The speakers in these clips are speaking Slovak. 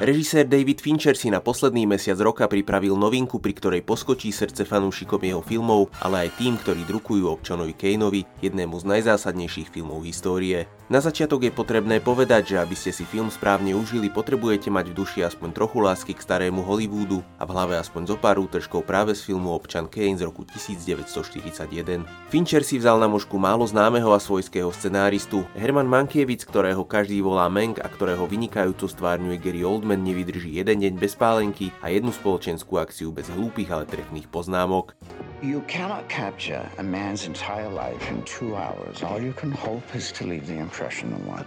Režisér David Fincher si na posledný mesiac roka pripravil novinku, pri ktorej poskočí srdce fanúšikom jeho filmov, ale aj tým, ktorí drukujú občanovi Kaneovi, jednému z najzásadnejších filmov histórie. Na začiatok je potrebné povedať, že aby ste si film správne užili, potrebujete mať v duši aspoň trochu lásky k starému Hollywoodu a v hlave aspoň zo pár útržkov práve z filmu Občan Kane z roku 1941. Fincher si vzal na možku málo známeho a svojského scenáristu, Herman Mankiewicz, ktorého každý volá Mank a ktorého vynikajúco stvárňuje Gary Oldman Batman nevydrží jeden deň bez pálenky a jednu spoločenskú akciu bez hlúpych, ale trefných poznámok. You cannot capture a man's entire life in two hours. All you can hope is to leave the impression of one.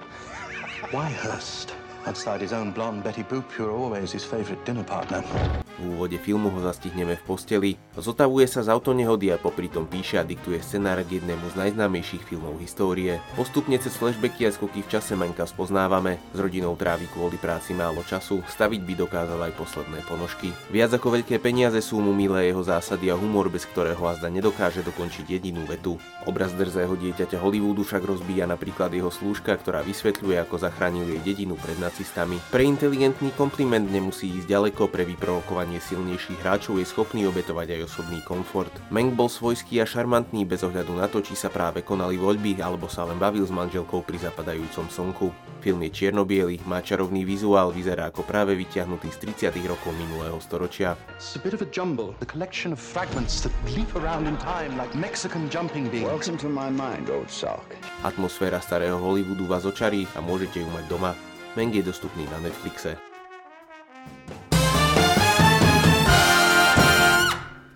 Why Hurst? Outside his own blonde Betty Boop, you're always his favorite dinner partner. V úvode filmu ho zastihneme v posteli, zotavuje sa z autonehody a popri tom píše a diktuje scenár k jednému z najznámejších filmov histórie. Postupne cez flashbacky a skoky v čase Manka spoznávame, s rodinou trávi kvôli práci málo času, staviť by dokázal aj posledné ponožky. Viac ako veľké peniaze sú mu milé jeho zásady a humor, bez ktorého azda nedokáže dokončiť jedinú vetu. Obraz drzého dieťaťa Hollywoodu však rozbíja napríklad jeho slúžka, ktorá vysvetľuje, ako zachránil jej dedinu pred nacistami. Pre inteligentný kompliment nemusí ísť ďaleko pre vyprovokovanie silnejších hráčov je schopný obetovať aj osobný komfort. Meng bol svojský a šarmantný bez ohľadu na to, či sa práve konali voľby alebo sa len bavil s manželkou pri zapadajúcom slnku. Film je čierno má čarovný vizuál, vyzerá ako práve vyťahnutý z 30. rokov minulého storočia. Atmosféra starého Hollywoodu vás očarí a môžete ju mať doma. Meng je dostupný na Netflixe.